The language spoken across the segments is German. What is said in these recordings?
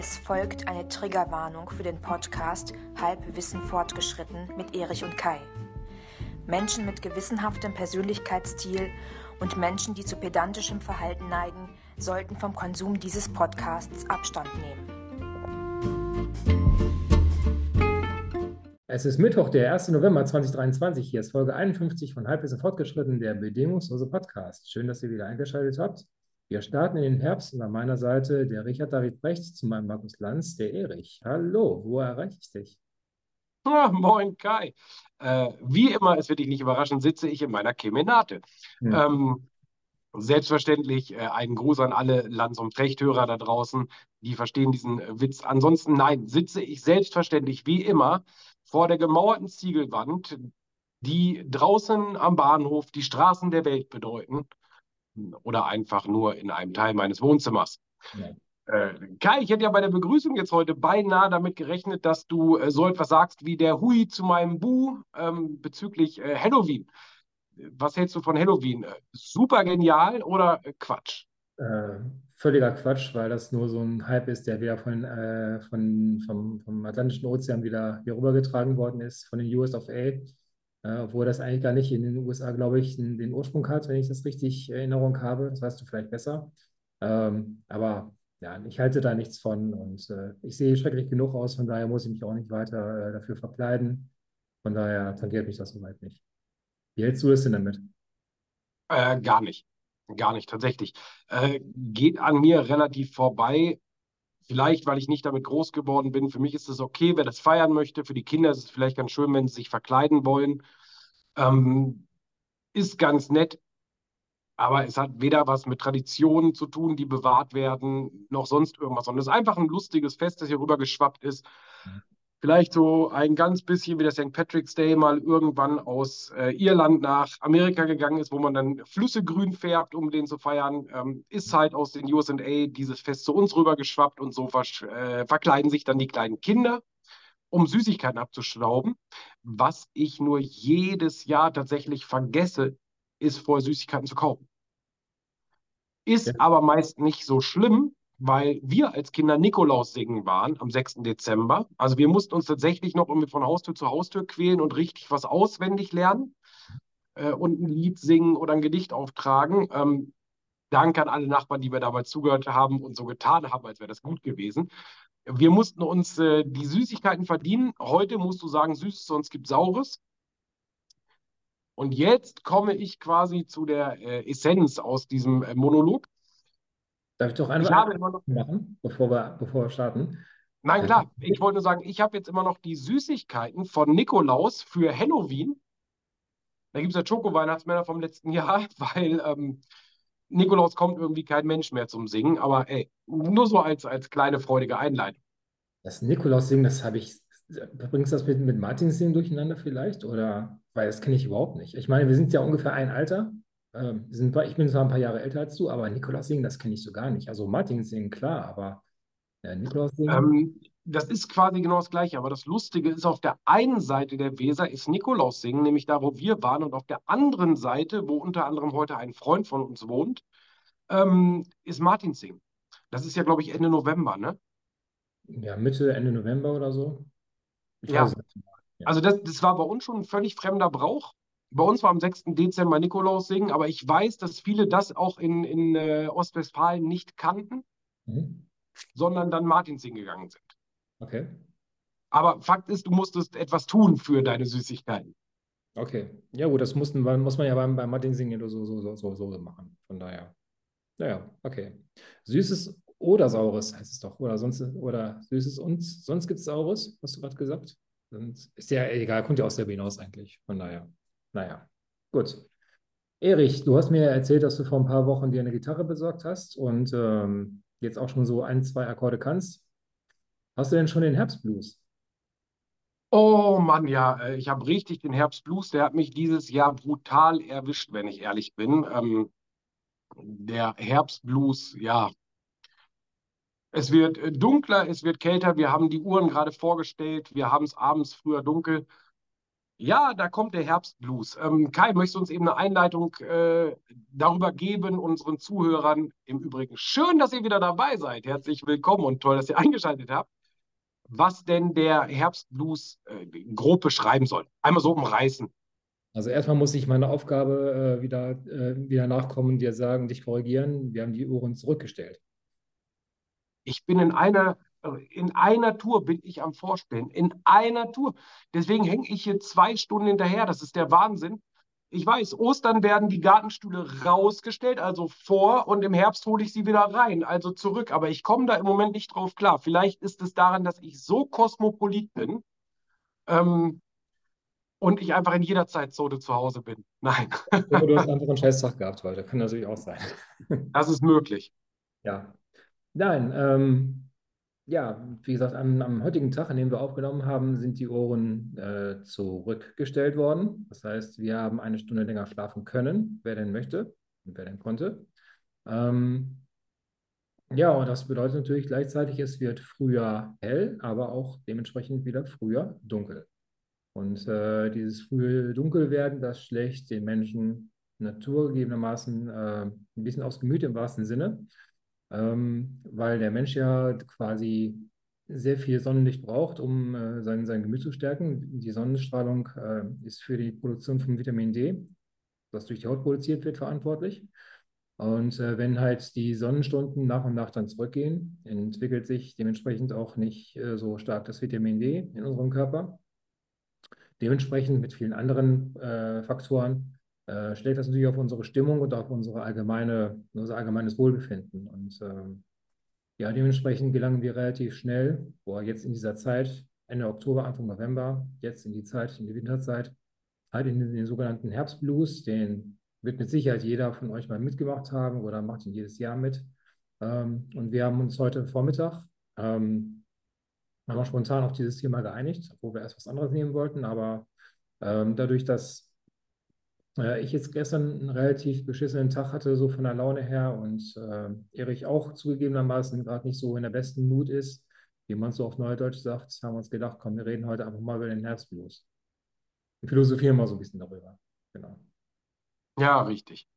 Es folgt eine Triggerwarnung für den Podcast Halbwissen fortgeschritten mit Erich und Kai. Menschen mit gewissenhaftem Persönlichkeitsstil und Menschen, die zu pedantischem Verhalten neigen, sollten vom Konsum dieses Podcasts Abstand nehmen. Es ist Mittwoch, der 1. November 2023. Hier ist Folge 51 von Halbwissen fortgeschritten, der bedingungslose Podcast. Schön, dass ihr wieder eingeschaltet habt. Wir starten in den Herbst und an meiner Seite der Richard David Brecht, zu meinem Markus Lanz, der Erich. Hallo, wo erreiche ich dich? Ah, moin Kai. Äh, wie immer, es wird dich nicht überraschen, sitze ich in meiner Kemenate. Hm. Ähm, selbstverständlich äh, einen Gruß an alle Lanz- und Frechthörer da draußen, die verstehen diesen Witz. Ansonsten, nein, sitze ich selbstverständlich wie immer vor der gemauerten Ziegelwand, die draußen am Bahnhof die Straßen der Welt bedeuten oder einfach nur in einem Teil meines Wohnzimmers. Ja. Äh, Kai, ich hätte ja bei der Begrüßung jetzt heute beinahe damit gerechnet, dass du äh, so etwas sagst wie der Hui zu meinem Bu ähm, bezüglich äh, Halloween. Was hältst du von Halloween? Äh, super genial oder äh, Quatsch? Äh, völliger Quatsch, weil das nur so ein Hype ist, der wieder von, von, vom, vom Atlantischen Ozean wieder hier rübergetragen worden ist, von den US of A obwohl das eigentlich gar nicht in den USA, glaube ich, den, den Ursprung hat, wenn ich das richtig in Erinnerung habe. Das weißt du vielleicht besser. Ähm, aber ja, ich halte da nichts von und äh, ich sehe schrecklich genug aus, von daher muss ich mich auch nicht weiter äh, dafür verkleiden. Von daher tangiert mich das soweit nicht. Wie hältst du es denn damit? Äh, gar nicht. Gar nicht, tatsächlich. Äh, geht an mir relativ vorbei. Vielleicht, weil ich nicht damit groß geworden bin. Für mich ist es okay, wer das feiern möchte. Für die Kinder ist es vielleicht ganz schön, wenn sie sich verkleiden wollen. Ähm, ist ganz nett, aber es hat weder was mit Traditionen zu tun, die bewahrt werden, noch sonst irgendwas, sondern es ist einfach ein lustiges Fest, das hier rüber geschwappt ist. Vielleicht so ein ganz bisschen wie der St. Patrick's Day mal irgendwann aus äh, Irland nach Amerika gegangen ist, wo man dann Flüsse grün färbt, um den zu feiern, ähm, ist halt aus den USA dieses Fest zu uns rübergeschwappt und so äh, verkleiden sich dann die kleinen Kinder, um Süßigkeiten abzuschrauben. Was ich nur jedes Jahr tatsächlich vergesse, ist vorher Süßigkeiten zu kaufen. Ist ja. aber meist nicht so schlimm, weil wir als Kinder Nikolaus singen waren am 6. Dezember. Also wir mussten uns tatsächlich noch irgendwie von Haustür zu Haustür quälen und richtig was auswendig lernen äh, und ein Lied singen oder ein Gedicht auftragen. Ähm, Dank an alle Nachbarn, die mir dabei zugehört haben und so getan haben, als wäre das gut gewesen. Wir mussten uns äh, die Süßigkeiten verdienen. Heute musst du sagen, Süßes, sonst gibt Saures. Und jetzt komme ich quasi zu der äh, Essenz aus diesem äh, Monolog. Darf ich doch einmal ich habe immer noch, machen, bevor wir, bevor wir starten? Nein, klar. Ich wollte nur sagen, ich habe jetzt immer noch die Süßigkeiten von Nikolaus für Halloween. Da gibt es ja Schoko-Weihnachtsmänner vom letzten Jahr, weil ähm, Nikolaus kommt irgendwie kein Mensch mehr zum Singen. Aber ey, nur so als, als kleine freudige Einleitung. Das Nikolaus-Singen, das habe ich. Bringst du das mit, mit Martin-Singen durcheinander vielleicht? Oder? Weil das kenne ich überhaupt nicht. Ich meine, wir sind ja ungefähr ein Alter. Ähm, sind, ich bin zwar ein paar Jahre älter als du, aber Nikolaus singen, das kenne ich so gar nicht. Also Martin singen, klar, aber äh, Nikolaus singen. Ähm, das ist quasi genau das Gleiche, aber das Lustige ist, auf der einen Seite der Weser ist Nikolaus singen, nämlich da, wo wir waren, und auf der anderen Seite, wo unter anderem heute ein Freund von uns wohnt, ähm, ist Martin singen. Das ist ja, glaube ich, Ende November, ne? Ja, Mitte, Ende November oder so. Ich ja. ja. Also das, das war bei uns schon ein völlig fremder Brauch bei uns war am 6. Dezember Nikolaus singen, aber ich weiß, dass viele das auch in, in äh, Ostwestfalen nicht kannten, mhm. sondern dann Martins singen gegangen sind. Okay. Aber Fakt ist, du musstest etwas tun für deine Süßigkeiten. Okay. Ja, gut, das mussten, muss man ja beim, beim Martin singen so, so, so, so, so machen. Von daher. Naja, okay. Süßes oder Saures heißt es doch. Oder sonst oder Süßes und sonst gibt es Saures, hast du gerade gesagt. Sonst ist ja egal, kommt ja aus der hinaus eigentlich. Von daher. Naja, gut. Erich, du hast mir erzählt, dass du vor ein paar Wochen dir eine Gitarre besorgt hast und ähm, jetzt auch schon so ein, zwei Akkorde kannst. Hast du denn schon den Herbstblues? Oh Mann, ja, äh, ich habe richtig den Herbstblues. Der hat mich dieses Jahr brutal erwischt, wenn ich ehrlich bin. Ähm, der Herbstblues, ja. Es wird äh, dunkler, es wird kälter. Wir haben die Uhren gerade vorgestellt. Wir haben es abends früher dunkel. Ja, da kommt der Herbstblues. Ähm, Kai, möchtest du uns eben eine Einleitung äh, darüber geben, unseren Zuhörern? Im Übrigen, schön, dass ihr wieder dabei seid. Herzlich willkommen und toll, dass ihr eingeschaltet habt. Was denn der Herbstblues äh, grob beschreiben soll. Einmal so umreißen. Also erstmal muss ich meine Aufgabe äh, wieder, äh, wieder nachkommen, dir sagen, dich korrigieren. Wir haben die Uhren zurückgestellt. Ich bin in einer in einer Tour bin ich am Vorspielen. In einer Tour. Deswegen hänge ich hier zwei Stunden hinterher. Das ist der Wahnsinn. Ich weiß, Ostern werden die Gartenstühle rausgestellt, also vor, und im Herbst hole ich sie wieder rein, also zurück. Aber ich komme da im Moment nicht drauf klar. Vielleicht ist es daran, dass ich so kosmopolit bin ähm, und ich einfach in jeder Zeitzone zu Hause bin. Nein. Oder du hast einfach einen Scheißtag gehabt, das kann natürlich auch sein. Das ist möglich. Ja. Nein, ähm, ja, wie gesagt, am, am, heutigen Tag, an dem wir aufgenommen haben, sind die Ohren äh, zurückgestellt worden. Das heißt, wir haben eine Stunde länger schlafen können, wer denn möchte und wer denn konnte. Ähm, ja, und das bedeutet natürlich gleichzeitig, es wird früher hell, aber auch dementsprechend wieder früher dunkel. Und äh, dieses frühe Dunkelwerden, das schlägt den Menschen naturgegebenermaßen äh, ein bisschen aufs Gemüt im wahrsten Sinne ähm, weil der Mensch ja quasi sehr viel Sonnenlicht braucht, um äh, sein, sein Gemüt zu stärken. Die Sonnenstrahlung äh, ist für die Produktion von Vitamin D, das durch die Haut produziert wird, verantwortlich. Und äh, wenn halt die Sonnenstunden nach und nach dann zurückgehen, entwickelt sich dementsprechend auch nicht äh, so stark das Vitamin D in unserem Körper. Dementsprechend mit vielen anderen äh, Faktoren äh, schlägt das natürlich auf unsere Stimmung und auf unsere allgemeine, unser allgemeines Wohlbefinden. Und ähm, ja, dementsprechend gelangen wir relativ schnell, boah, jetzt in dieser Zeit, Ende Oktober, Anfang November, jetzt in die Zeit, in die Winterzeit, halt in den, in den sogenannten Herbstblues, den wird mit Sicherheit jeder von euch mal mitgemacht haben oder macht ihn jedes Jahr mit. Ähm, und wir haben uns heute Vormittag ähm, haben wir spontan auf dieses Thema geeinigt, obwohl wir erst was anderes nehmen wollten, aber ähm, dadurch, dass äh, ich jetzt gestern einen relativ beschissenen Tag hatte, so von der Laune her und äh, Erich auch zugegebenermaßen gerade nicht so in der besten Mut ist, wie man so auf Neudeutsch sagt, haben wir uns gedacht, komm, wir reden heute einfach mal über den Herzblues. Wir philosophieren mal so ein bisschen darüber. Genau. Ja, richtig.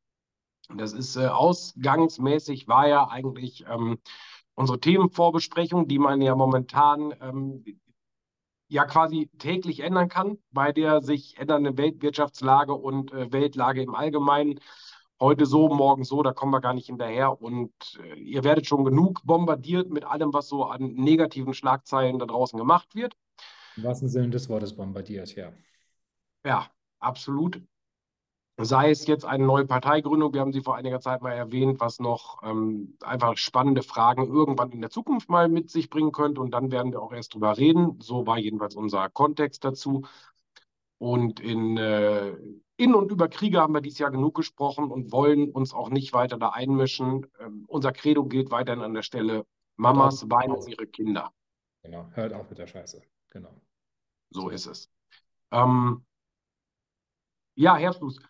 Das ist äh, ausgangsmäßig war ja eigentlich ähm, unsere Themenvorbesprechung, die man ja momentan ähm, ja quasi täglich ändern kann bei der sich ändernden Weltwirtschaftslage und äh, Weltlage im Allgemeinen. Heute so, morgen so, da kommen wir gar nicht hinterher. Und äh, ihr werdet schon genug bombardiert mit allem, was so an negativen Schlagzeilen da draußen gemacht wird. Im wahrsten Sinne des Wortes bombardiert, ja. Ja, absolut sei es jetzt eine neue Parteigründung, wir haben sie vor einiger Zeit mal erwähnt, was noch ähm, einfach spannende Fragen irgendwann in der Zukunft mal mit sich bringen könnte und dann werden wir auch erst drüber reden. So war jedenfalls unser Kontext dazu. Und in, äh, in und über Kriege haben wir dieses Jahr genug gesprochen und wollen uns auch nicht weiter da einmischen. Ähm, unser Credo gilt weiterhin an der Stelle, Mamas weinen um ihre Kinder. Genau, hört auf mit der Scheiße. Genau. So, ist es. Ähm, ja, Herzblut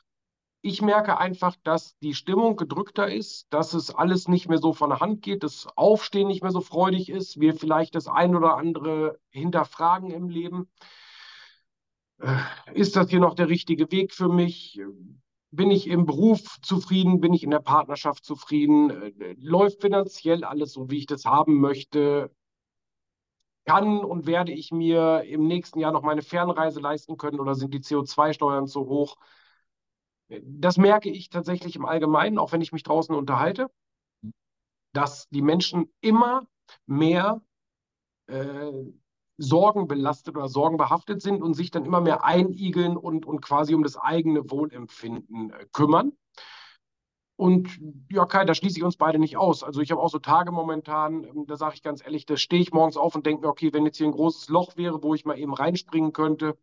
ich merke einfach, dass die Stimmung gedrückter ist, dass es alles nicht mehr so von der Hand geht, das Aufstehen nicht mehr so freudig ist, wir vielleicht das ein oder andere hinterfragen im Leben. Äh, ist das hier noch der richtige Weg für mich? Bin ich im Beruf zufrieden? Bin ich in der Partnerschaft zufrieden? Äh, läuft finanziell alles so, wie ich das haben möchte? Kann und werde ich mir im nächsten Jahr noch meine Fernreise leisten können oder sind die CO2-Steuern zu hoch? Das merke ich tatsächlich im Allgemeinen, auch wenn ich mich draußen unterhalte, dass die Menschen immer mehr äh, sorgenbelastet oder sorgenbehaftet sind und sich dann immer mehr einigeln und, und quasi um das eigene Wohlempfinden äh, kümmern. Und ja, Kai, da schließe ich uns beide nicht aus. Also ich habe auch so Tage momentan, ähm, da sage ich ganz ehrlich, da stehe ich morgens auf und denke mir, okay, wenn jetzt hier ein großes Loch wäre, wo ich mal eben reinspringen könnte,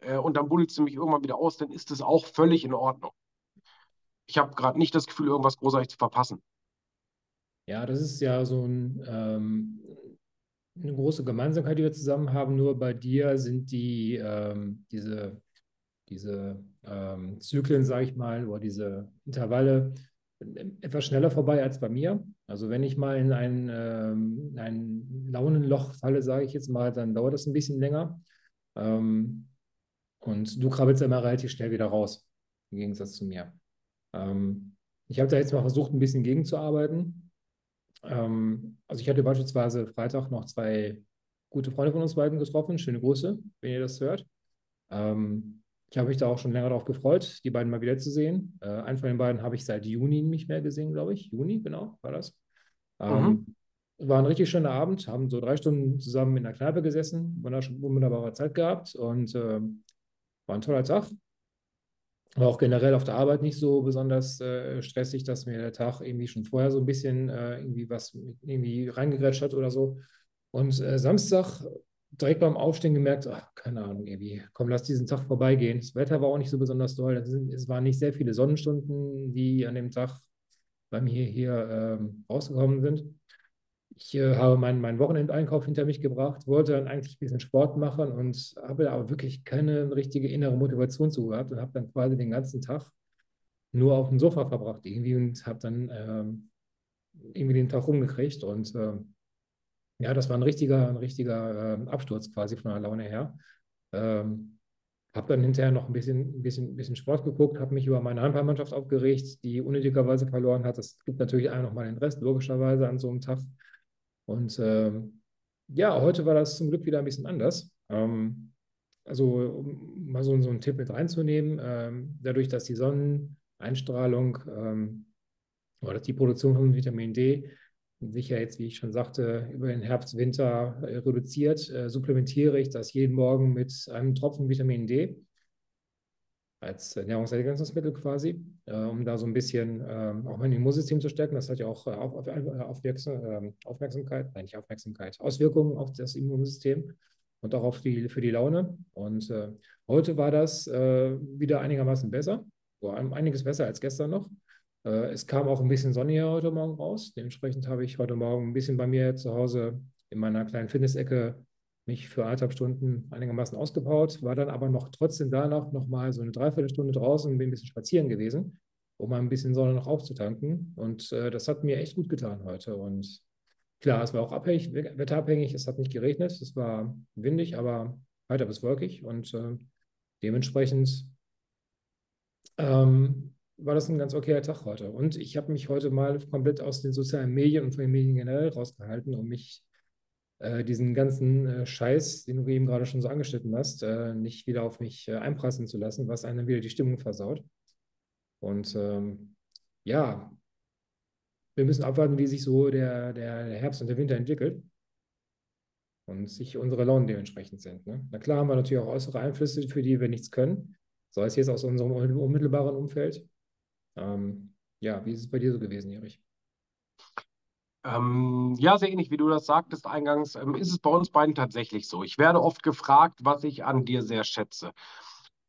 äh, und dann buddelst du mich irgendwann wieder aus, dann ist das auch völlig in Ordnung. Ich habe gerade nicht das Gefühl, irgendwas großartig zu verpassen. Ja, das ist ja so ein, ähm, eine große Gemeinsamkeit, die wir zusammen haben. Nur bei dir sind die, ähm, diese, diese ähm, Zyklen, sage ich mal, oder diese Intervalle etwas schneller vorbei als bei mir. Also wenn ich mal in ein, ähm, ein Launenloch falle, sage ich jetzt mal, dann dauert das ein bisschen länger. Ähm, Und du krabbelst immer relativ schnell wieder raus, im Gegensatz zu mir. Ähm, ich habe da jetzt mal versucht, ein bisschen gegenzuarbeiten. Ähm, also ich hatte beispielsweise Freitag noch zwei gute Freunde von uns beiden getroffen. Schöne Grüße, wenn ihr das hört. Ähm, ich habe mich da auch schon länger darauf gefreut, die beiden mal wiederzusehen. Äh, einen von den beiden habe ich seit Juni nicht mehr gesehen, glaube ich. Juni, genau, war das. Ähm, mhm. War ein richtig schöner Abend, haben so drei Stunden zusammen in der Kneipe gesessen, wunderbare Zeit gehabt und äh, war ein toller Tag. War auch generell auf der Arbeit nicht so besonders äh, stressig, dass mir der Tag irgendwie schon vorher so ein bisschen äh, irgendwie was irgendwie reingegrätscht hat oder so. Und äh, Samstag direkt beim Aufstehen gemerkt, ach, keine Ahnung, irgendwie, komm, lass diesen Tag vorbeigehen. Das Wetter war auch nicht so besonders toll. Es waren nicht sehr viele Sonnenstunden, die an dem Tag bei mir hier ähm, rausgekommen sind. Ich äh, habe meinen, meinen Wochenendeinkauf hinter mich gebracht, wollte dann eigentlich ein bisschen Sport machen und habe aber wirklich keine richtige innere Motivation zu gehabt und habe dann quasi den ganzen Tag nur auf dem Sofa verbracht irgendwie und habe dann ähm, irgendwie den Tag rumgekriegt und äh, ja, das war ein richtiger, ein richtiger äh, Absturz quasi von der Laune her. Ähm, habe dann hinterher noch ein bisschen, ein bisschen, ein bisschen Sport geguckt, habe mich über meine Handballmannschaft aufgeregt, die unnötigerweise verloren hat. Es gibt natürlich auch noch mal den Rest, logischerweise, an so einem Tag. Und ähm, ja, heute war das zum Glück wieder ein bisschen anders. Ähm, also, um mal so, so einen Tipp mit reinzunehmen, ähm, dadurch, dass die Sonneneinstrahlung ähm, oder die Produktion von Vitamin D sich ja jetzt, wie ich schon sagte, über den Herbst, Winter äh, reduziert, äh, supplementiere ich das jeden Morgen mit einem Tropfen Vitamin D als Ernährungsergänzungsmittel quasi, äh, um da so ein bisschen äh, auch mein Immunsystem zu stärken. Das hat ja auch äh, auf, auf, Aufmerksam, ähm, Aufmerksamkeit, nein, nicht Aufmerksamkeit, Auswirkungen auf das Immunsystem und auch auf die, für die Laune. Und äh, heute war das äh, wieder einigermaßen besser, einiges besser als gestern noch. Äh, es kam auch ein bisschen sonniger heute Morgen raus. Dementsprechend habe ich heute Morgen ein bisschen bei mir zu Hause in meiner kleinen Fitnessecke mich für anderthalb Stunden einigermaßen ausgebaut, war dann aber noch trotzdem danach noch mal so eine Dreiviertelstunde draußen und bin ein bisschen spazieren gewesen, um mal ein bisschen Sonne noch aufzutanken. Und äh, das hat mir echt gut getan heute. Und klar, es war auch abhängig, wetterabhängig, es hat nicht geregnet, es war windig, aber weiter bis wolkig und äh, dementsprechend ähm, war das ein ganz okayer Tag heute. Und ich habe mich heute mal komplett aus den sozialen Medien und von den Medien generell rausgehalten, um mich äh, diesen ganzen äh, Scheiß, den du eben gerade schon so angeschnitten hast, äh, nicht wieder auf mich äh, einprassen zu lassen, was einem wieder die Stimmung versaut. Und ähm, ja, wir müssen abwarten, wie sich so der, der Herbst und der Winter entwickelt und sich unsere Launen dementsprechend sind. Ne? Na klar haben wir natürlich auch äußere Einflüsse, für die wir nichts können, sei es jetzt aus unserem unmittelbaren Umfeld. Ähm, ja, wie ist es bei dir so gewesen, Erich? Ähm, ja, sehr ähnlich wie du das sagtest eingangs, ähm, ist es bei uns beiden tatsächlich so. Ich werde oft gefragt, was ich an dir sehr schätze.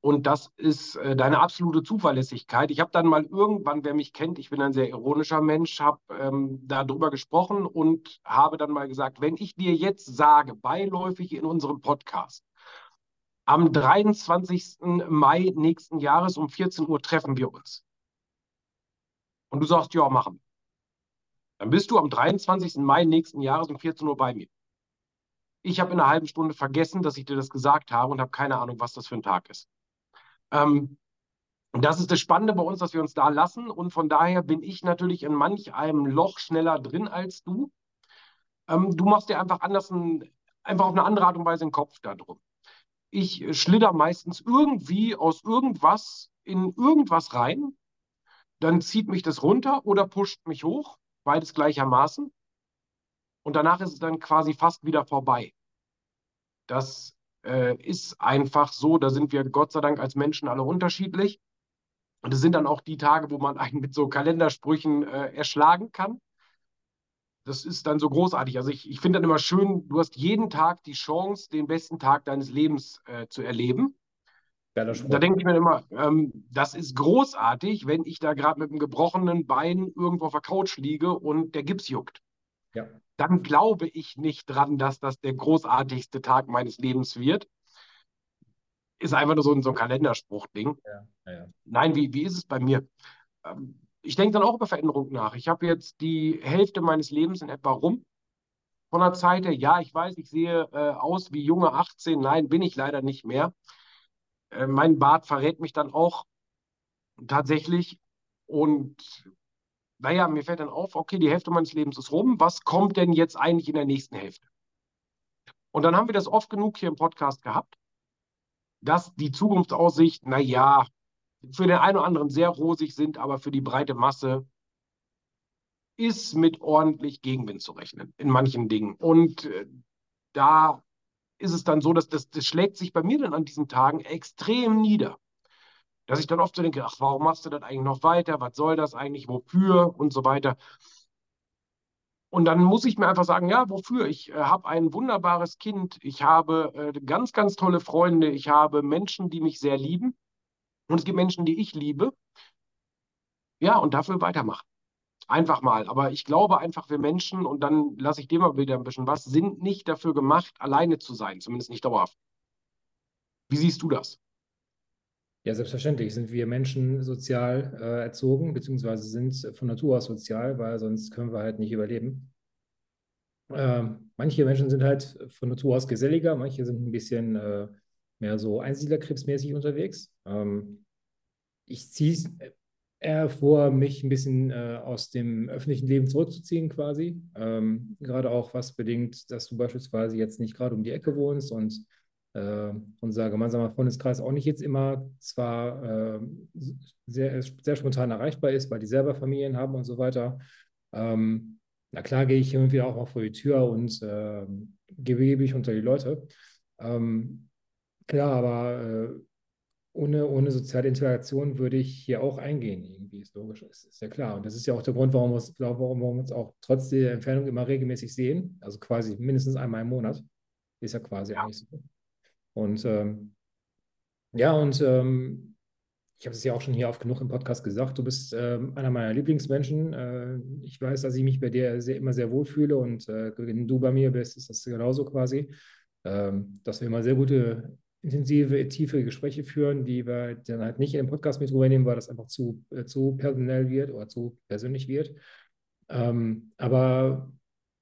Und das ist äh, deine absolute Zuverlässigkeit. Ich habe dann mal irgendwann, wer mich kennt, ich bin ein sehr ironischer Mensch, habe ähm, darüber gesprochen und habe dann mal gesagt, wenn ich dir jetzt sage, beiläufig in unserem Podcast, am 23. Mai nächsten Jahres um 14 Uhr treffen wir uns. Und du sagst, ja, machen. Dann bist du am 23. Mai nächsten Jahres um 14 Uhr bei mir. Ich habe in einer halben Stunde vergessen, dass ich dir das gesagt habe und habe keine Ahnung, was das für ein Tag ist. Ähm, das ist das Spannende bei uns, dass wir uns da lassen. Und von daher bin ich natürlich in manch einem Loch schneller drin als du. Ähm, du machst dir einfach anders, ein, einfach auf eine andere Art und Weise den Kopf darum. Ich schlitter meistens irgendwie aus irgendwas in irgendwas rein. Dann zieht mich das runter oder pusht mich hoch beides gleichermaßen. Und danach ist es dann quasi fast wieder vorbei. Das äh, ist einfach so, da sind wir Gott sei Dank als Menschen alle unterschiedlich. Und es sind dann auch die Tage, wo man einen mit so Kalendersprüchen äh, erschlagen kann. Das ist dann so großartig. Also ich, ich finde dann immer schön, du hast jeden Tag die Chance, den besten Tag deines Lebens äh, zu erleben. Da denke ich mir immer, ähm, das ist großartig, wenn ich da gerade mit einem gebrochenen Bein irgendwo auf der Couch liege und der Gips juckt. Ja. Dann glaube ich nicht dran, dass das der großartigste Tag meines Lebens wird. Ist einfach nur so ein, so ein Kalenderspruch-Ding. Ja, ja. Nein, wie, wie ist es bei mir? Ähm, ich denke dann auch über Veränderung nach. Ich habe jetzt die Hälfte meines Lebens in etwa rum. Von der Zeit her, ja, ich weiß, ich sehe äh, aus wie junge 18. Nein, bin ich leider nicht mehr Äh, mein Bart verrät mich dann auch tatsächlich. Und naja, mir fällt dann auf, okay, die Hälfte meines Lebens ist rum. Was kommt denn jetzt eigentlich in der nächsten Hälfte? Und dann haben wir das oft genug hier im Podcast gehabt, dass die Zukunftsaussicht, naja, für den einen oder anderen sehr rosig sind, aber für die breite Masse ist mit ordentlich Gegenwind zu rechnen in manchen Dingen. Und äh, da ist es dann so, dass das, das schlägt sich bei mir dann an diesen Tagen extrem nieder. Dass ich dann oft so denke, ach, warum machst du das eigentlich noch weiter? Was soll das eigentlich? Wofür? Und so weiter. Und dann muss ich mir einfach sagen, ja, wofür? Ich äh, habe ein wunderbares Kind, ich habe äh, ganz, ganz tolle Freunde, ich habe Menschen, die mich sehr lieben und es gibt Menschen, die ich liebe. Ja, und dafür weitermachen. Einfach mal. Aber ich glaube einfach, wir Menschen, und dann lasse ich dir mal wieder ein bisschen was, sind nicht dafür gemacht, alleine zu sein, zumindest nicht dauerhaft. Wie siehst du das? Ja, selbstverständlich sind wir Menschen sozial äh, erzogen, beziehungsweise sind von Natur aus sozial, weil sonst können wir halt nicht überleben. Ähm, manche Menschen sind halt von Natur aus geselliger, manche sind ein bisschen äh, mehr so Einsiedlerkrebsmäßig unterwegs. Ähm, ich ziehe eher vor, mich ein bisschen äh, aus dem öffentlichen Leben zurückzuziehen, quasi. Ähm, gerade auch was bedingt, dass du beispielsweise jetzt nicht gerade um die Ecke wohnst und äh, unser gemeinsamer Freundeskreis auch nicht jetzt immer zwar äh, sehr, sehr spontan erreichbar ist, weil die selber Familien haben und so weiter. Ähm, na klar gehe ich hier und wieder auch mal vor die Tür und äh, gebe ich unter die Leute. Ähm, klar, aber äh, ohne, ohne soziale Interaktion würde ich hier auch eingehen, irgendwie, ist logisch, ist, ist ja klar. Und das ist ja auch der Grund, warum wir, uns, warum wir uns auch trotz der Entfernung immer regelmäßig sehen, also quasi mindestens einmal im Monat. Ist ja quasi ja. eigentlich so. Und ähm, ja, und ähm, ich habe es ja auch schon hier oft genug im Podcast gesagt, du bist ähm, einer meiner Lieblingsmenschen. Äh, ich weiß, dass ich mich bei dir sehr, immer sehr wohlfühle und äh, wenn du bei mir bist, ist das genauso quasi. Ähm, dass wir immer sehr gute, intensive, tiefe Gespräche führen, die wir dann halt nicht in den Podcast mit rübernehmen, weil das einfach zu, äh, zu personell wird oder zu persönlich wird. Ähm, aber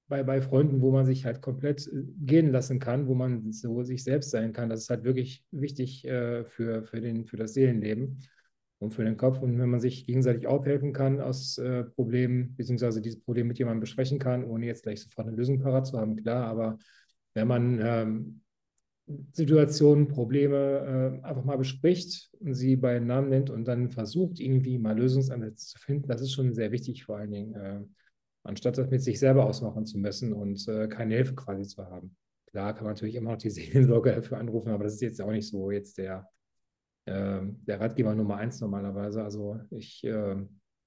bei, bei Freunden, wo man sich halt komplett äh, gehen lassen kann, wo man so sich selbst sein kann. Das ist halt wirklich wichtig äh, für, für, den, für das Seelenleben und für den Kopf. Und wenn man sich gegenseitig aufhelfen kann aus äh, Problemen, beziehungsweise dieses Problem mit jemandem besprechen kann, ohne jetzt gleich sofort eine Lösung parat zu haben, klar, aber wenn man ähm, Situationen, Probleme äh, einfach mal bespricht und sie bei Namen nennt und dann versucht, irgendwie mal Lösungsansätze zu finden, das ist schon sehr wichtig, vor allen Dingen. Äh, anstatt das mit sich selber ausmachen zu müssen und äh, keine Hilfe quasi zu haben. Klar kann man natürlich immer noch die Seelensorge dafür anrufen, aber das ist jetzt auch nicht so jetzt der, äh, der Ratgeber Nummer eins normalerweise. Also ich äh,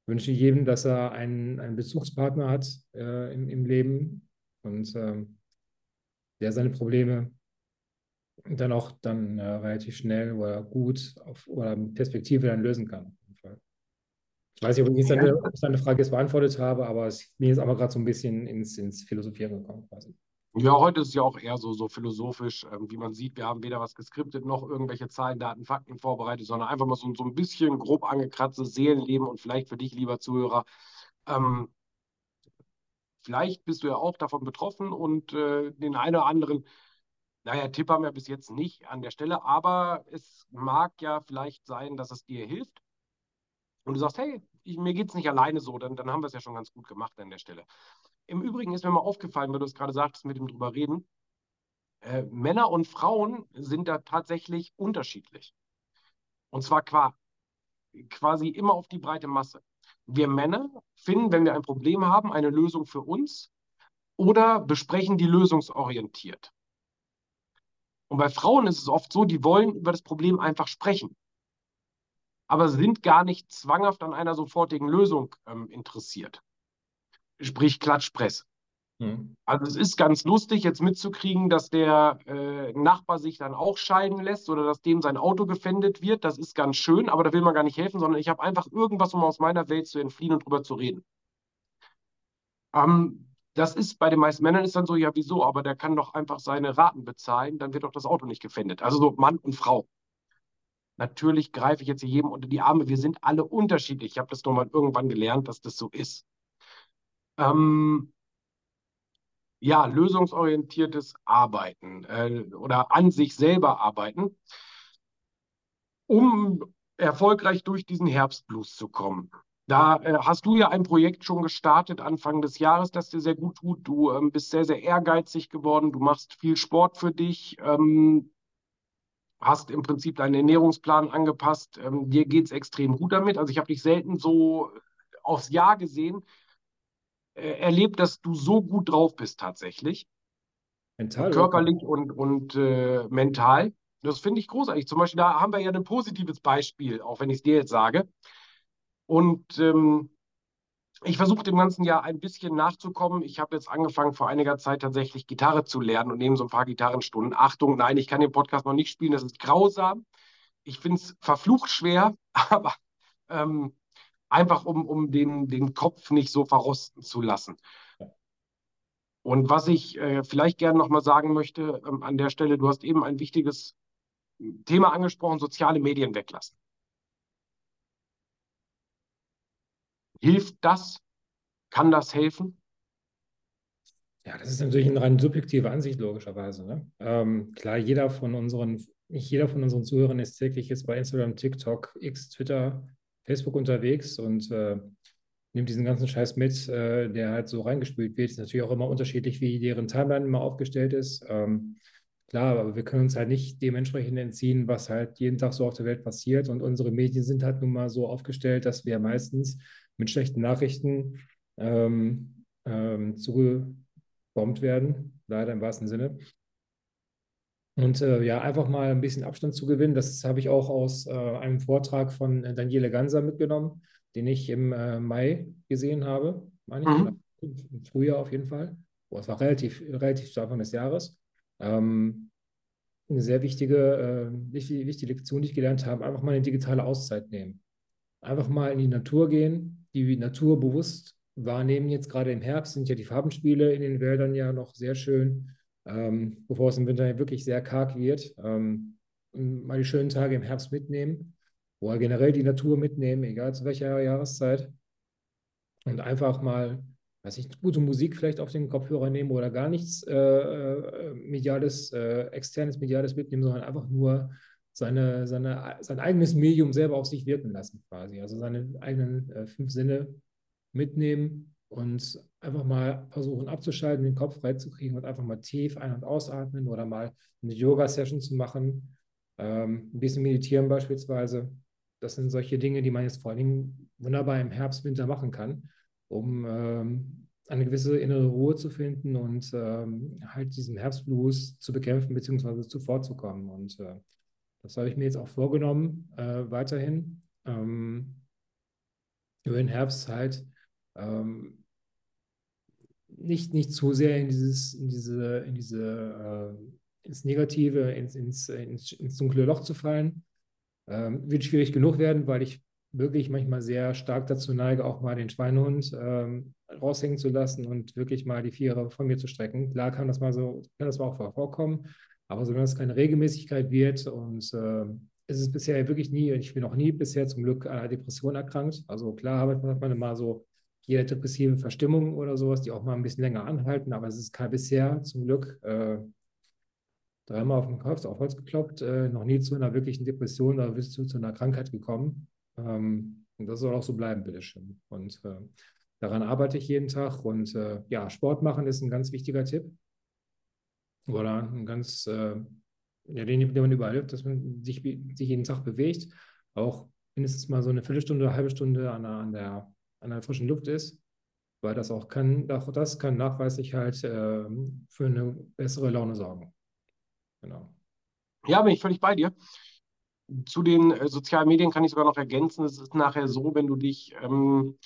wünsche jedem, dass er einen, einen Bezugspartner hat äh, im, im Leben und ähm, der seine Probleme dann auch dann äh, relativ schnell oder gut auf, oder Perspektive dann lösen kann. Ich weiß nicht, ob ich deine, deine Frage jetzt beantwortet habe, aber es, mir ist aber gerade so ein bisschen ins, ins Philosophieren gekommen quasi. Ja, heute ist es ja auch eher so, so philosophisch. Ähm, wie man sieht, wir haben weder was geskriptet noch irgendwelche Zahlen, Daten, Fakten vorbereitet, sondern einfach mal so, so ein bisschen grob angekratztes Seelenleben und vielleicht für dich, lieber Zuhörer, ähm, vielleicht bist du ja auch davon betroffen und äh, den einen oder anderen, naja, Tipp haben wir bis jetzt nicht an der Stelle, aber es mag ja vielleicht sein, dass es dir hilft und du sagst, hey, ich, mir geht es nicht alleine so, dann, dann haben wir es ja schon ganz gut gemacht an der Stelle. Im Übrigen ist mir mal aufgefallen, weil du es gerade sagtest, mit dem drüber reden, äh, Männer und Frauen sind da tatsächlich unterschiedlich. Und zwar qua, quasi immer auf die breite Masse. Wir Männer finden, wenn wir ein Problem haben, eine Lösung für uns oder besprechen die lösungsorientiert. Und bei Frauen ist es oft so, die wollen über das Problem einfach sprechen aber sind gar nicht zwanghaft an einer sofortigen Lösung ähm, interessiert. Sprich Klatschpresse. Hm. Also es ist ganz lustig, jetzt mitzukriegen, dass der äh, Nachbar sich dann auch scheiden lässt oder dass dem sein Auto gefändet wird. Das ist ganz schön, aber da will man gar nicht helfen, sondern ich habe einfach irgendwas, um aus meiner Welt zu entfliehen und drüber zu reden. Ähm, das ist bei den meisten Männern ist dann so, ja, wieso? Aber der kann doch einfach seine Raten bezahlen, dann wird doch das Auto nicht gefändet. Also so Mann und Frau. Natürlich greife ich jetzt hier jedem unter die Arme. Wir sind alle unterschiedlich. Ich habe das doch mal irgendwann gelernt, dass das so ist. Ähm, ja, lösungsorientiertes Arbeiten äh, oder an sich selber arbeiten. um erfolgreich durch diesen Herbstblues zu kommen. Da äh, hast du ja ein Projekt schon gestartet Anfang des Jahres, das dir sehr gut tut. Du ähm, bist sehr, sehr ehrgeizig geworden. Du machst viel Sport für dich, ähm, hast im Prinzip deinen Ernährungsplan angepasst. Ähm, dir geht es extrem gut damit. Also ich habe dich selten so aufs Jahr gesehen, äh, erlebt, dass du so gut drauf bist tatsächlich. Mental. Körperlich und, und äh, mental. Das finde ich großartig. Zum Beispiel, da haben wir ja ein positives Beispiel, auch wenn ich es dir jetzt sage. Und ähm, ich versuche dem ganzen Jahr ein bisschen nachzukommen. Ich habe jetzt angefangen, vor einiger Zeit tatsächlich Gitarre zu lernen und nehme so ein paar Gitarrenstunden. Achtung, nein, ich kann den Podcast noch nicht spielen, das ist grausam. Ich finde es verflucht schwer, aber ähm, einfach um, um den, den Kopf nicht so verrosten zu lassen. Und was ich äh, vielleicht gerne nochmal sagen möchte ähm, an der Stelle, du hast eben ein wichtiges Thema angesprochen, soziale Medien weglassen. Hilft das? Kann das helfen? Ja, das ist natürlich eine rein subjektive Ansicht, logischerweise. Ne? Ähm, klar, jeder von unseren, nicht jeder von unseren Zuhörern ist täglich jetzt bei Instagram, TikTok, X, Twitter, Facebook unterwegs und äh, nimmt diesen ganzen Scheiß mit, äh, der halt so reingespült wird. Ist natürlich auch immer unterschiedlich, wie deren Timeline immer aufgestellt ist. Ähm, Klar, aber wir können uns halt nicht dementsprechend entziehen, was halt jeden Tag so auf der Welt passiert. Und unsere Medien sind halt nun mal so aufgestellt, dass wir meistens mit schlechten Nachrichten ähm, ähm, zugebombt werden, leider im wahrsten Sinne. Und äh, ja, einfach mal ein bisschen Abstand zu gewinnen, das habe ich auch aus äh, einem Vortrag von äh, Daniele Ganser mitgenommen, den ich im äh, Mai gesehen habe, meine ich, mhm. im Frühjahr auf jeden Fall. Oh, es war relativ, relativ zu Anfang des Jahres. Ähm, eine sehr wichtige, äh, wichtige, wichtige Lektion, die ich gelernt habe, einfach mal eine digitale Auszeit nehmen. Einfach mal in die Natur gehen, die Natur bewusst wahrnehmen. Jetzt gerade im Herbst sind ja die Farbenspiele in den Wäldern ja noch sehr schön, ähm, bevor es im Winter wirklich sehr karg wird. Ähm, mal die schönen Tage im Herbst mitnehmen oder generell die Natur mitnehmen, egal zu welcher Jahreszeit. Und einfach mal weiß ich, gute Musik vielleicht auf den Kopfhörer nehmen oder gar nichts äh, äh, mediales, äh, externes mediales mitnehmen, sondern einfach nur seine, seine, sein eigenes Medium selber auf sich wirken lassen, quasi. Also seine eigenen äh, fünf Sinne mitnehmen und einfach mal versuchen abzuschalten, den Kopf freizukriegen und einfach mal tief ein- und ausatmen oder mal eine Yoga-Session zu machen, ähm, ein bisschen meditieren beispielsweise. Das sind solche Dinge, die man jetzt vor Dingen wunderbar im Herbst, Winter machen kann um ähm, eine gewisse innere Ruhe zu finden und ähm, halt diesen Herbstblues zu bekämpfen bzw. zuvorzukommen. Und äh, das habe ich mir jetzt auch vorgenommen, äh, weiterhin ähm, über den Herbst halt ähm, nicht, nicht zu sehr in dieses, in diese, in diese äh, ins Negative, ins, ins, ins, ins dunkle Loch zu fallen. Ähm, wird schwierig genug werden, weil ich wirklich manchmal sehr stark dazu neige, auch mal den Schweinehund ähm, raushängen zu lassen und wirklich mal die Viere von mir zu strecken. Klar kann das mal so, kann das mal auch vorkommen, aber solange es keine Regelmäßigkeit wird und äh, ist bisher wirklich nie, ich bin noch nie bisher zum Glück an einer Depression erkrankt. Also klar hat man mal so jede depressive Verstimmung oder sowas, die auch mal ein bisschen länger anhalten, aber es ist kein bisher zum Glück äh, dreimal auf den Kopf, auf Holz gekloppt, äh, noch nie zu einer wirklichen Depression oder zu, zu einer Krankheit gekommen. Ähm, und das soll auch so bleiben, bitteschön. Und äh, daran arbeite ich jeden Tag. Und äh, ja, Sport machen ist ein ganz wichtiger Tipp. Oder ein ganz, äh, ja, den, den man überall hilft, dass man sich, sich jeden Tag bewegt. Auch mindestens mal so eine Viertelstunde, eine halbe Stunde an der, an der, an der frischen Luft ist. Weil das auch kann, auch das kann nachweislich halt äh, für eine bessere Laune sorgen. Genau. Ja, bin ich völlig bei dir zu den äh, sozialen Medien kann ich sogar noch ergänzen, es ist nachher so, wenn du dich ähm,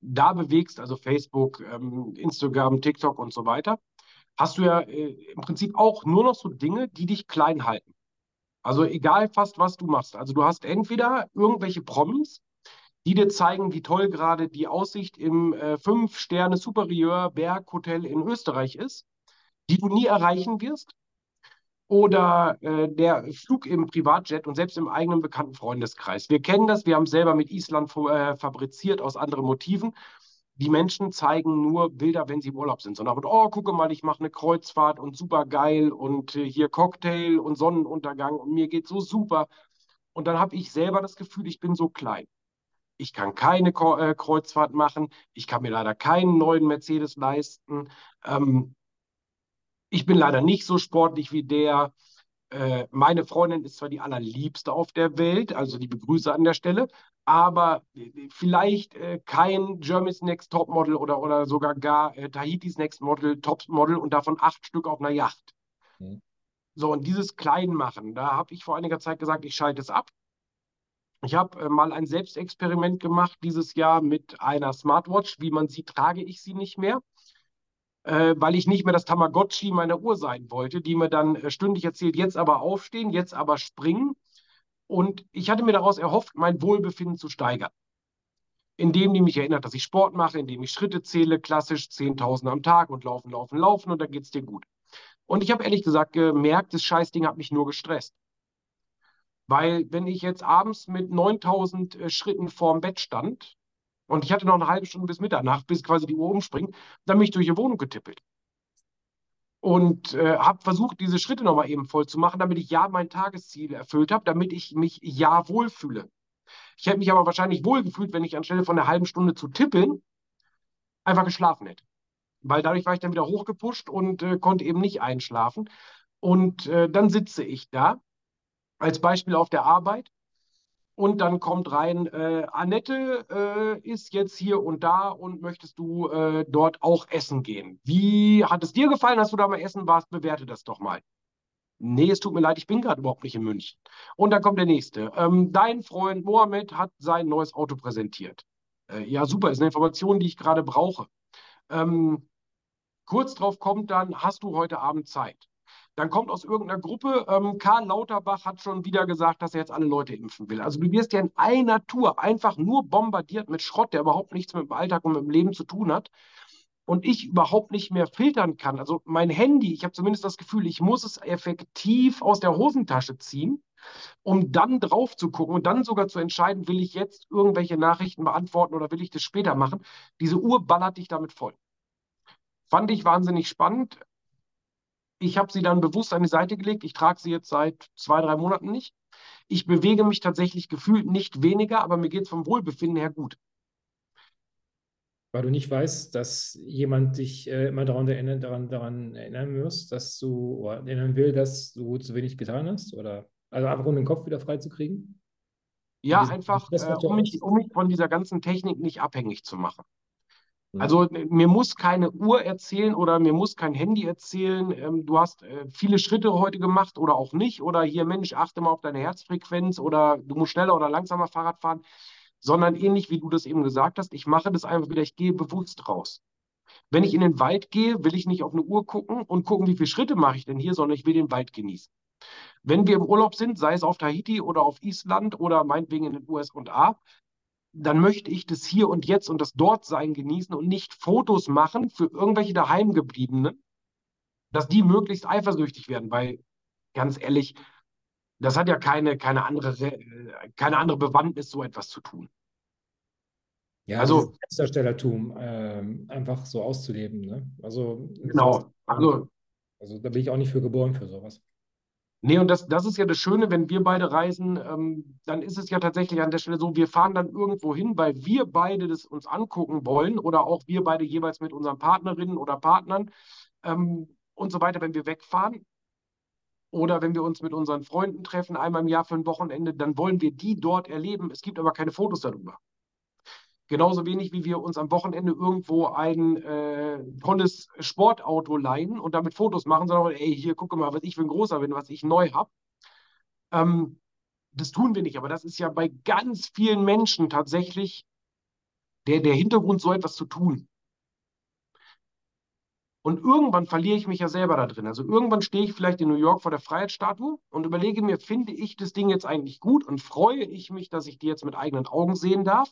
da bewegst, also Facebook, ähm, Instagram, TikTok und so weiter, hast du ja äh, im Prinzip auch nur noch so Dinge, die dich klein halten. Also egal fast, was du machst. Also du hast entweder irgendwelche Promis, die dir zeigen, wie toll gerade die Aussicht im äh, Fünf-Sterne-Superieur Berghotel in Österreich ist, die du nie erreichen wirst oder äh, der Flug im Privatjet und selbst im eigenen bekannten Freundeskreis. Wir kennen das, wir haben es selber mit Island äh, fabriziert aus anderen Motiven. Die Menschen zeigen nur Bilder, wenn sie im Urlaub sind, sondern oh, gucke mal, ich mache eine Kreuzfahrt und super geil und äh, hier Cocktail und Sonnenuntergang und mir geht so super. Und dann habe ich selber das Gefühl, ich bin so klein. Ich kann keine äh, Kreuzfahrt machen. Ich kann mir leider keinen neuen Mercedes leisten. Ähm, ich bin leider nicht so sportlich wie der. Äh, meine Freundin ist zwar die allerliebste auf der Welt, also die Begrüße an der Stelle, aber äh, vielleicht äh, kein Germany's Next Topmodel oder, oder sogar gar äh, Tahitis Next Model, Topmodel und davon acht Stück auf einer Yacht. Mhm. So, und dieses Kleinmachen, da habe ich vor einiger Zeit gesagt, ich schalte es ab. Ich habe äh, mal ein Selbstexperiment gemacht dieses Jahr mit einer Smartwatch. Wie man sieht, trage ich sie nicht mehr, äh, weil ich nicht mehr das Tamagotchi meiner Uhr sein wollte, die mir dann äh, stündlich erzählt, jetzt aber aufstehen, jetzt aber springen. Und ich hatte mir daraus erhofft, mein Wohlbefinden zu steigern. Indem die mich erinnert, dass ich Sport mache, indem ich Schritte zähle, klassisch 10.000 am Tag und laufen, laufen, laufen und dann geht es dir gut. Und ich habe ehrlich gesagt gemerkt, das Scheißding hat mich nur gestresst. Weil wenn ich jetzt abends mit 9000 äh, Schritten vorm Bett stand und ich hatte noch eine halbe Stunde bis Mitternacht, bis quasi die Uhr umspringt, dann bin ich durch die Wohnung getippelt. Und äh, habe versucht, diese Schritte nochmal eben voll zu machen, damit ich ja mein Tagesziel erfüllt habe, damit ich mich ja wohlfühle. Ich hätte mich aber wahrscheinlich wohlgefühlt, wenn ich anstelle von einer halben Stunde zu tippeln einfach geschlafen hätte. Weil dadurch war ich dann wieder hochgepusht und äh, konnte eben nicht einschlafen. Und äh, dann sitze ich da, als Beispiel auf der Arbeit, und dann kommt rein, äh, Annette äh, ist jetzt hier und da und möchtest du äh, dort auch essen gehen. Wie hat es dir gefallen, dass du da mal essen warst? Bewerte das doch mal. Nee, es tut mir leid, ich bin gerade überhaupt nicht in München. Und dann kommt der nächste. Ähm, dein Freund Mohammed hat sein neues Auto präsentiert. Äh, ja, super, ist eine Information, die ich gerade brauche. Ähm, kurz drauf kommt dann, hast du heute Abend Zeit? Dann kommt aus irgendeiner Gruppe, ähm, Karl Lauterbach hat schon wieder gesagt, dass er jetzt alle Leute impfen will. Also du wirst ja in einer Tour einfach nur bombardiert mit Schrott, der überhaupt nichts mit dem Alltag und mit dem Leben zu tun hat. Und ich überhaupt nicht mehr filtern kann. Also mein Handy, ich habe zumindest das Gefühl, ich muss es effektiv aus der Hosentasche ziehen, um dann drauf zu gucken und dann sogar zu entscheiden, will ich jetzt irgendwelche Nachrichten beantworten oder will ich das später machen. Diese Uhr ballert dich damit voll. Fand ich wahnsinnig spannend. Ich habe sie dann bewusst an die Seite gelegt. Ich trage sie jetzt seit zwei, drei Monaten nicht. Ich bewege mich tatsächlich gefühlt nicht weniger, aber mir geht es vom Wohlbefinden her gut. Weil du nicht weißt, dass jemand dich äh, immer daran erinnern, daran, daran erinnern wirst, dass du oder erinnern will, dass du zu wenig getan hast? Oder also einfach um den Kopf wieder freizukriegen? Ja, einfach, äh, um, mich, um mich von dieser ganzen Technik nicht abhängig zu machen. Mhm. Also mir muss keine Uhr erzählen oder mir muss kein Handy erzählen, ähm, du hast äh, viele Schritte heute gemacht oder auch nicht. Oder hier, Mensch, achte mal auf deine Herzfrequenz oder du musst schneller oder langsamer Fahrrad fahren. Sondern ähnlich wie du das eben gesagt hast, ich mache das einfach wieder, ich gehe bewusst raus. Wenn ich in den Wald gehe, will ich nicht auf eine Uhr gucken und gucken, wie viele Schritte mache ich denn hier, sondern ich will den Wald genießen. Wenn wir im Urlaub sind, sei es auf Tahiti oder auf Island oder meinetwegen in den USA, dann möchte ich das hier und jetzt und das Dortsein genießen und nicht Fotos machen für irgendwelche daheimgebliebenen, dass die möglichst eifersüchtig werden, weil ganz ehrlich, das hat ja keine, keine, andere, keine andere Bewandtnis, so etwas zu tun. Ja, also Selbstdarstellertum äh, einfach so auszuleben. Ne? Also, genau. Also, also da bin ich auch nicht für geboren für sowas. Nee, und das, das ist ja das Schöne, wenn wir beide reisen, ähm, dann ist es ja tatsächlich an der Stelle so, wir fahren dann irgendwo hin, weil wir beide das uns angucken wollen oder auch wir beide jeweils mit unseren Partnerinnen oder Partnern ähm, und so weiter, wenn wir wegfahren. Oder wenn wir uns mit unseren Freunden treffen, einmal im Jahr für ein Wochenende, dann wollen wir die dort erleben. Es gibt aber keine Fotos darüber. Genauso wenig wie wir uns am Wochenende irgendwo ein äh, tolles Sportauto leihen und damit Fotos machen, sondern ey, hier gucke mal, was ich für ein großer bin, was ich neu habe. Ähm, das tun wir nicht, aber das ist ja bei ganz vielen Menschen tatsächlich der, der Hintergrund, so etwas zu tun. Und irgendwann verliere ich mich ja selber da drin. Also irgendwann stehe ich vielleicht in New York vor der Freiheitsstatue und überlege mir, finde ich das Ding jetzt eigentlich gut und freue ich mich, dass ich die jetzt mit eigenen Augen sehen darf?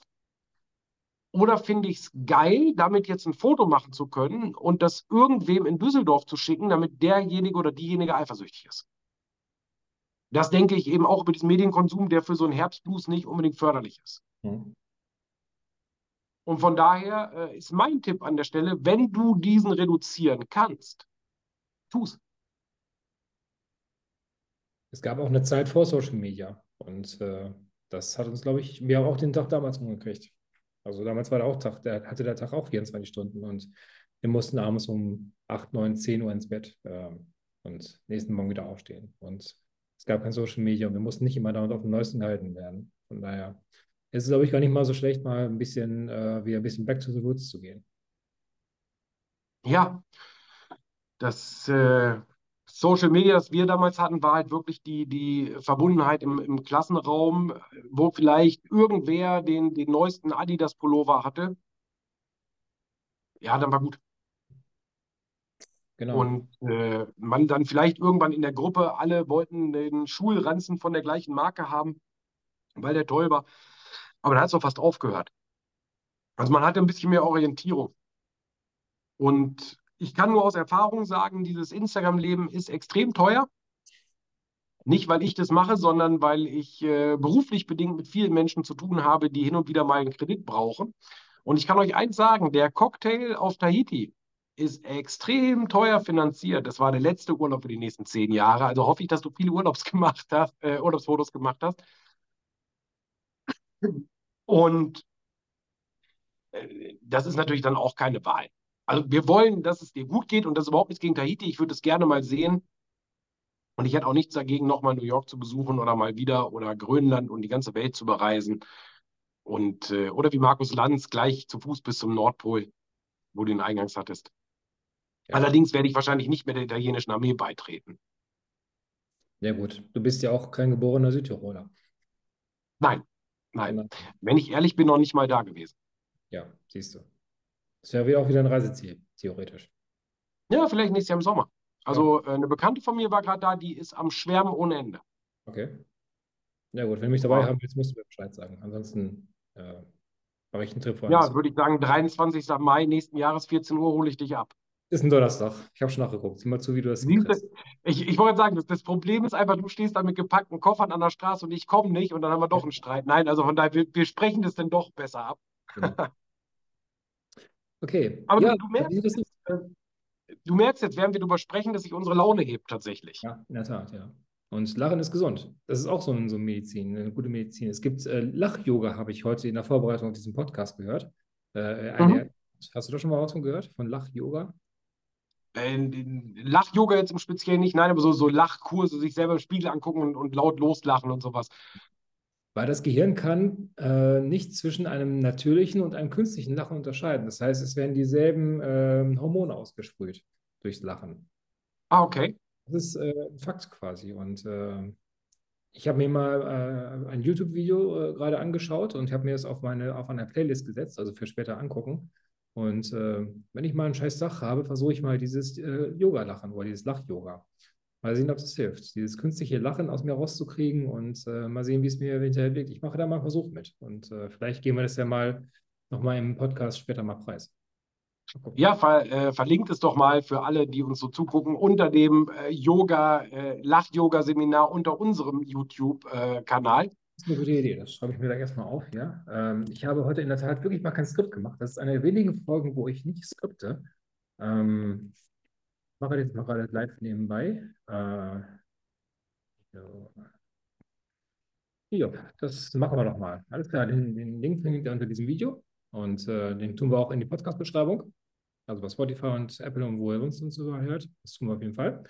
Oder finde ich es geil, damit jetzt ein Foto machen zu können und das irgendwem in Düsseldorf zu schicken, damit derjenige oder diejenige eifersüchtig ist? Das denke ich eben auch über diesen Medienkonsum, der für so einen Herbstblues nicht unbedingt förderlich ist. Mhm. Und von daher äh, ist mein Tipp an der Stelle, wenn du diesen reduzieren kannst, tu es. Es gab auch eine Zeit vor Social Media. Und äh, das hat uns, glaube ich, wir haben auch den Tag damals umgekriegt. Also damals war der auch Tag, der hatte der Tag auch 24 Stunden und wir mussten abends um 8, 9, 10 Uhr ins Bett äh, und nächsten Morgen wieder aufstehen. Und es gab kein Social Media und wir mussten nicht immer damit auf dem Neuesten gehalten werden. Von daher ist es, glaube ich, gar nicht mal so schlecht, mal ein bisschen äh, wieder ein bisschen back to the roots zu gehen. Ja, das äh, Social Media, das wir damals hatten, war halt wirklich die, die Verbundenheit im, im Klassenraum, wo vielleicht irgendwer den, den neuesten Adidas-Pullover hatte. Ja, dann war gut. Genau. Und äh, man dann vielleicht irgendwann in der Gruppe, alle wollten den Schulranzen von der gleichen Marke haben, weil der toll war. Aber dann hat es auch fast aufgehört. Also man hatte ein bisschen mehr Orientierung. Und ich kann nur aus Erfahrung sagen, dieses Instagram-Leben ist extrem teuer. Nicht, weil ich das mache, sondern weil ich äh, beruflich bedingt mit vielen Menschen zu tun habe, die hin und wieder mal einen Kredit brauchen. Und ich kann euch eins sagen, der Cocktail auf Tahiti ist extrem teuer finanziert. Das war der letzte Urlaub für die nächsten zehn Jahre. Also hoffe ich, dass du viele Urlaubs gemacht hast, äh, Urlaubsfotos gemacht hast. Und äh, das ist natürlich dann auch keine Wahl. Also wir wollen, dass es dir gut geht und das ist überhaupt nichts gegen Tahiti. Ich würde es gerne mal sehen. Und ich hätte auch nichts dagegen, nochmal New York zu besuchen oder mal wieder oder Grönland und die ganze Welt zu bereisen. Und, äh, oder wie Markus Lanz gleich zu Fuß bis zum Nordpol, wo du den Eingangs hattest. Ja. Allerdings werde ich wahrscheinlich nicht mehr der italienischen Armee beitreten. Ja, gut. Du bist ja auch kein geborener Südtiroler. Nein, nein. Sondern- Wenn ich ehrlich bin, noch nicht mal da gewesen. Ja, siehst du. Das wäre auch wieder ein Reiseziel, theoretisch. Ja, vielleicht nächstes Jahr im Sommer. Also äh, eine Bekannte von mir war gerade da, die ist am Schwärmen ohne Ende. Okay. Ja, gut. Wenn du mich dabei Ja. haben willst, musst du mir Bescheid sagen. Ansonsten äh, mache ich einen Trip Ja, woanders. würde ich sagen, 23. Mai nächsten Jahres, 14 Uhr, hole ich dich ab. Ist ein Donnerstag. Ich habe schon nachgeguckt. Sieh mal zu, wie du das Siehst du, ich, ich wollte sagen, das, das Problem ist einfach, du stehst da mit gepackten Koffern an der Straße und ich komme nicht und dann haben wir doch einen Streit. Nein, also von daher, wir, wir sprechen das dann doch besser ab. Genau. Okay. Aber ja, du, merkst, ist, äh, du merkst jetzt, während wir darüber sprechen, dass sich unsere Laune hebt tatsächlich. ja, in der Tat, ja. Und Lachen ist gesund. Das ist auch so ein, so Medizin, eine gute Medizin. Es gibt äh, Lach-Yoga, habe ich heute in der Vorbereitung auf diesen Podcast gehört. Äh, eine, Hast du da schon mal was von gehört? Von Lach-Yoga? Äh, Lach-Yoga jetzt im Speziellen nicht, nein, aber so, so Lachkurse, sich selber im Spiegel angucken und, und laut loslachen und sowas. Weil das Gehirn kann äh, nicht zwischen einem natürlichen und einem künstlichen Lachen unterscheiden. Das heißt, es werden dieselben ähm, Hormone ausgesprüht durchs Lachen. Ah, okay. Das ist äh, ein Fakt quasi. Und äh, ich habe mir mal äh, ein YouTube-Video äh, gerade angeschaut und habe mir das auf meine auf eine Playlist gesetzt, also für später angucken. Und äh, wenn ich mal einen scheiß Tag habe, versuche ich mal dieses äh, Yoga-Lachen oder dieses Lach-Yoga. Mal sehen, ob das hilft. Dieses künstliche Lachen aus mir rauszukriegen und äh, mal sehen, wie es mir hinterher wirkt. Ich mache da mal einen Versuch mit. Und äh, vielleicht gehen wir das ja mal nochmal im Podcast später mal preis. Ja, ver, äh, verlinkt es doch mal für alle, die uns so zugucken, unter dem äh, Yoga, äh, Lach-Yoga-Seminar unter unserem YouTube-Kanal. Das ist eine gute Idee, das schreibe ich mir da erstmal auf, ja. Ähm, ich habe heute in der Tat wirklich mal kein Skript gemacht. Das ist eine der wenigen Folgen, wo ich nicht skripte. Ähm, mache jetzt mal gerade live nebenbei. Äh, so. Ja, das machen wir doch mal. Alles klar, den, den Link findet ihr unter diesem Video und äh, den tun wir auch in die Podcast-Beschreibung. Also bei Spotify und Apple und wo ihr uns uns so hört. Das tun wir auf jeden Fall.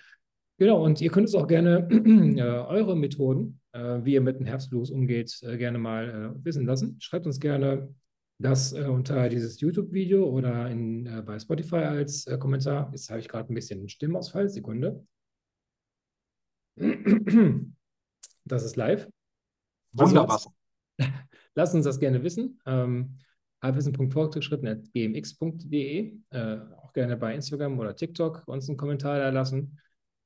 Genau, und ihr könnt es auch gerne äh, eure Methoden, äh, wie ihr mit dem Herbstblues umgeht, äh, gerne mal äh, wissen lassen. Schreibt uns gerne das äh, unter dieses YouTube-Video oder in, äh, bei Spotify als äh, Kommentar. Jetzt habe ich gerade ein bisschen Stimmausfall. Sekunde. Das ist live. Wunderbar. Lasst uns das gerne wissen. Ähm, halbwissen.fortgeschritten.gmx.de. Äh, auch gerne bei Instagram oder TikTok uns einen Kommentar da lassen,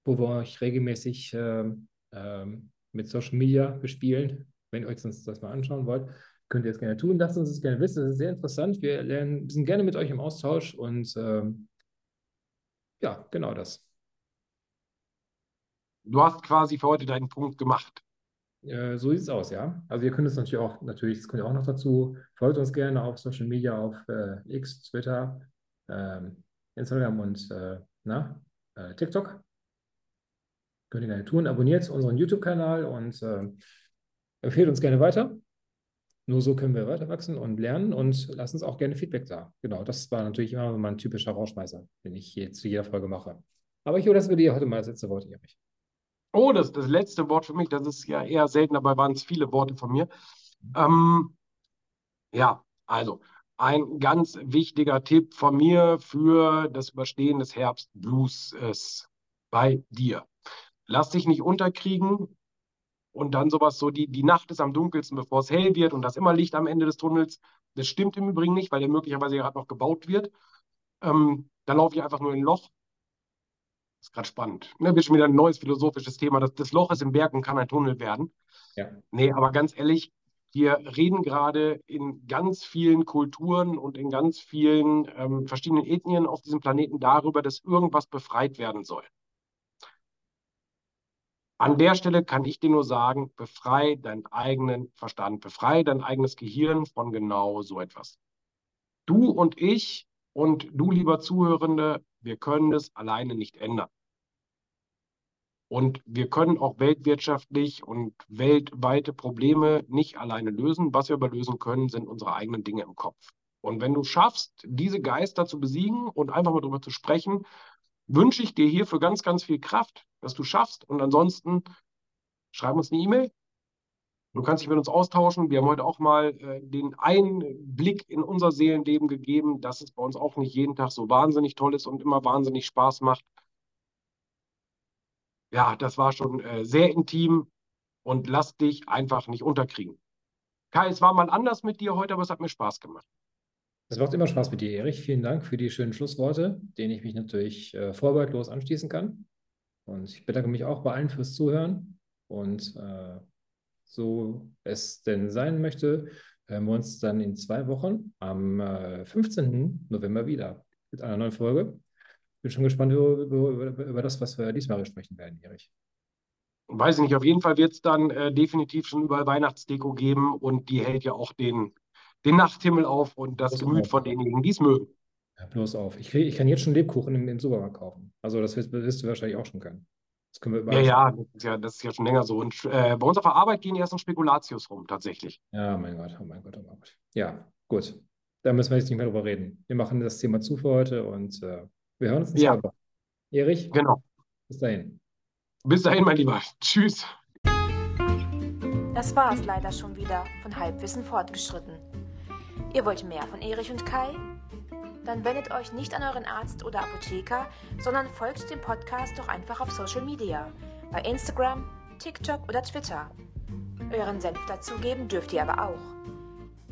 wo wir euch regelmäßig ähm, ähm, mit Social Media bespielen. Wenn ihr euch das, das mal anschauen wollt, könnt ihr es gerne tun. Lasst uns das gerne wissen. Das ist sehr interessant. Wir lernen, sind gerne mit euch im Austausch und ähm, ja, genau das. Du hast quasi für heute deinen Punkt gemacht. Äh, so sieht es aus, ja. Also ihr könnt es natürlich auch, natürlich, das kommt ja auch noch dazu. Folgt uns gerne auf Social Media, auf äh, X, Twitter, ähm, Instagram und äh, na, äh, TikTok. Könnt ihr gerne tun. Abonniert unseren YouTube-Kanal und äh, Empfehlt uns gerne weiter. Nur so können wir weiter wachsen und lernen und lasst uns auch gerne Feedback da. Genau, das war natürlich immer mein typischer Rauschmeißer, den ich hier zu jeder Folge mache. Aber ich überlasse dir heute mal das letzte Wort, Erich. Oh, das, das letzte Wort für mich, das ist ja eher selten, dabei waren es viele Worte von mir. Ähm, ja, also ein ganz wichtiger Tipp von mir für das Überstehen des Herbstblues ist bei dir. Lass dich nicht unterkriegen und dann sowas so, die, die Nacht ist am dunkelsten, bevor es hell wird und das immer Licht am Ende des Tunnels. Das stimmt im Übrigen nicht, weil der möglicherweise gerade noch gebaut wird. Ähm, dann laufe ich einfach nur in ein Loch. Das ist gerade spannend. Ne, wird schon wieder ein neues philosophisches Thema. Das, das Loch ist im Berg und kann ein Tunnel werden. Ja. Nee, aber ganz ehrlich, wir reden gerade in ganz vielen Kulturen und in ganz vielen ähm, verschiedenen Ethnien auf diesem Planeten darüber, dass irgendwas befreit werden soll. An der Stelle kann ich dir nur sagen, befrei deinen eigenen Verstand, befrei dein eigenes Gehirn von genau so etwas. Du und ich und du, lieber Zuhörende, wir können es alleine nicht ändern. Und wir können auch weltwirtschaftlich und weltweite Probleme nicht alleine lösen. Was wir aber lösen können, sind unsere eigenen Dinge im Kopf. Und wenn du schaffst, diese Geister zu besiegen und einfach mal darüber zu sprechen, wünsche ich dir hierfür ganz, ganz viel Kraft, dass du schaffst. Und ansonsten schreib uns eine E-Mail. Du kannst dich mit uns austauschen. Wir haben heute auch mal äh, den Einblick in unser Seelenleben gegeben, dass es bei uns auch nicht jeden Tag so wahnsinnig toll ist und immer wahnsinnig Spaß macht ja, das war schon äh, sehr intim und lass dich einfach nicht unterkriegen. Kai, es war mal anders mit dir heute, aber es hat mir Spaß gemacht. Es macht immer Spaß mit dir, Erich. Vielen Dank für die schönen Schlussworte, denen ich mich natürlich äh, vorbehaltlos anschließen kann. Und ich bedanke mich auch bei allen fürs Zuhören. Und äh, so es denn sein möchte, hören wir uns dann in zwei Wochen am äh, 15. November wieder mit einer neuen Folge bin schon gespannt über, über, über, das, was wir diesmal besprechen werden, Erich. Weiß ich nicht, auf jeden Fall wird es dann äh, definitiv schon überall Weihnachtsdeko geben und die hält ja auch den, den Nachthimmel auf und das bloß Gemüt auf. von denjenigen, die es mögen. Ja, bloß auf. Ich, krieg, ich kann jetzt schon Lebkuchen im, im Supermarkt kaufen. Also das wirst, wirst, du wahrscheinlich auch schon können. Das können wir ja, ja das, ist ja, das ist ja schon länger so. Und äh, bei uns auf der Arbeit gehen erst ein Spekulatius rum, tatsächlich. Ja, mein Gott, oh mein Gott, oh mein Gott. Ja, gut. Da müssen wir jetzt nicht mehr drüber reden. Wir machen das Thema zu für heute und äh, wir hören uns in ja. Erich? Genau. Bis dahin. Bis dahin, mein Lieber. Tschüss. Das war es leider schon wieder von Halbwissen fortgeschritten. Ihr wollt mehr von Erich und Kai? Dann wendet euch nicht an euren Arzt oder Apotheker, sondern folgt dem Podcast doch einfach auf Social Media, bei Instagram, TikTok oder Twitter. Euren Senf dazugeben dürft ihr aber auch.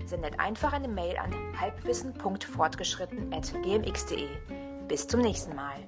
Sendet einfach eine Mail an halbwissen.fortgeschritten.gmx.de. Bis zum nächsten Mal.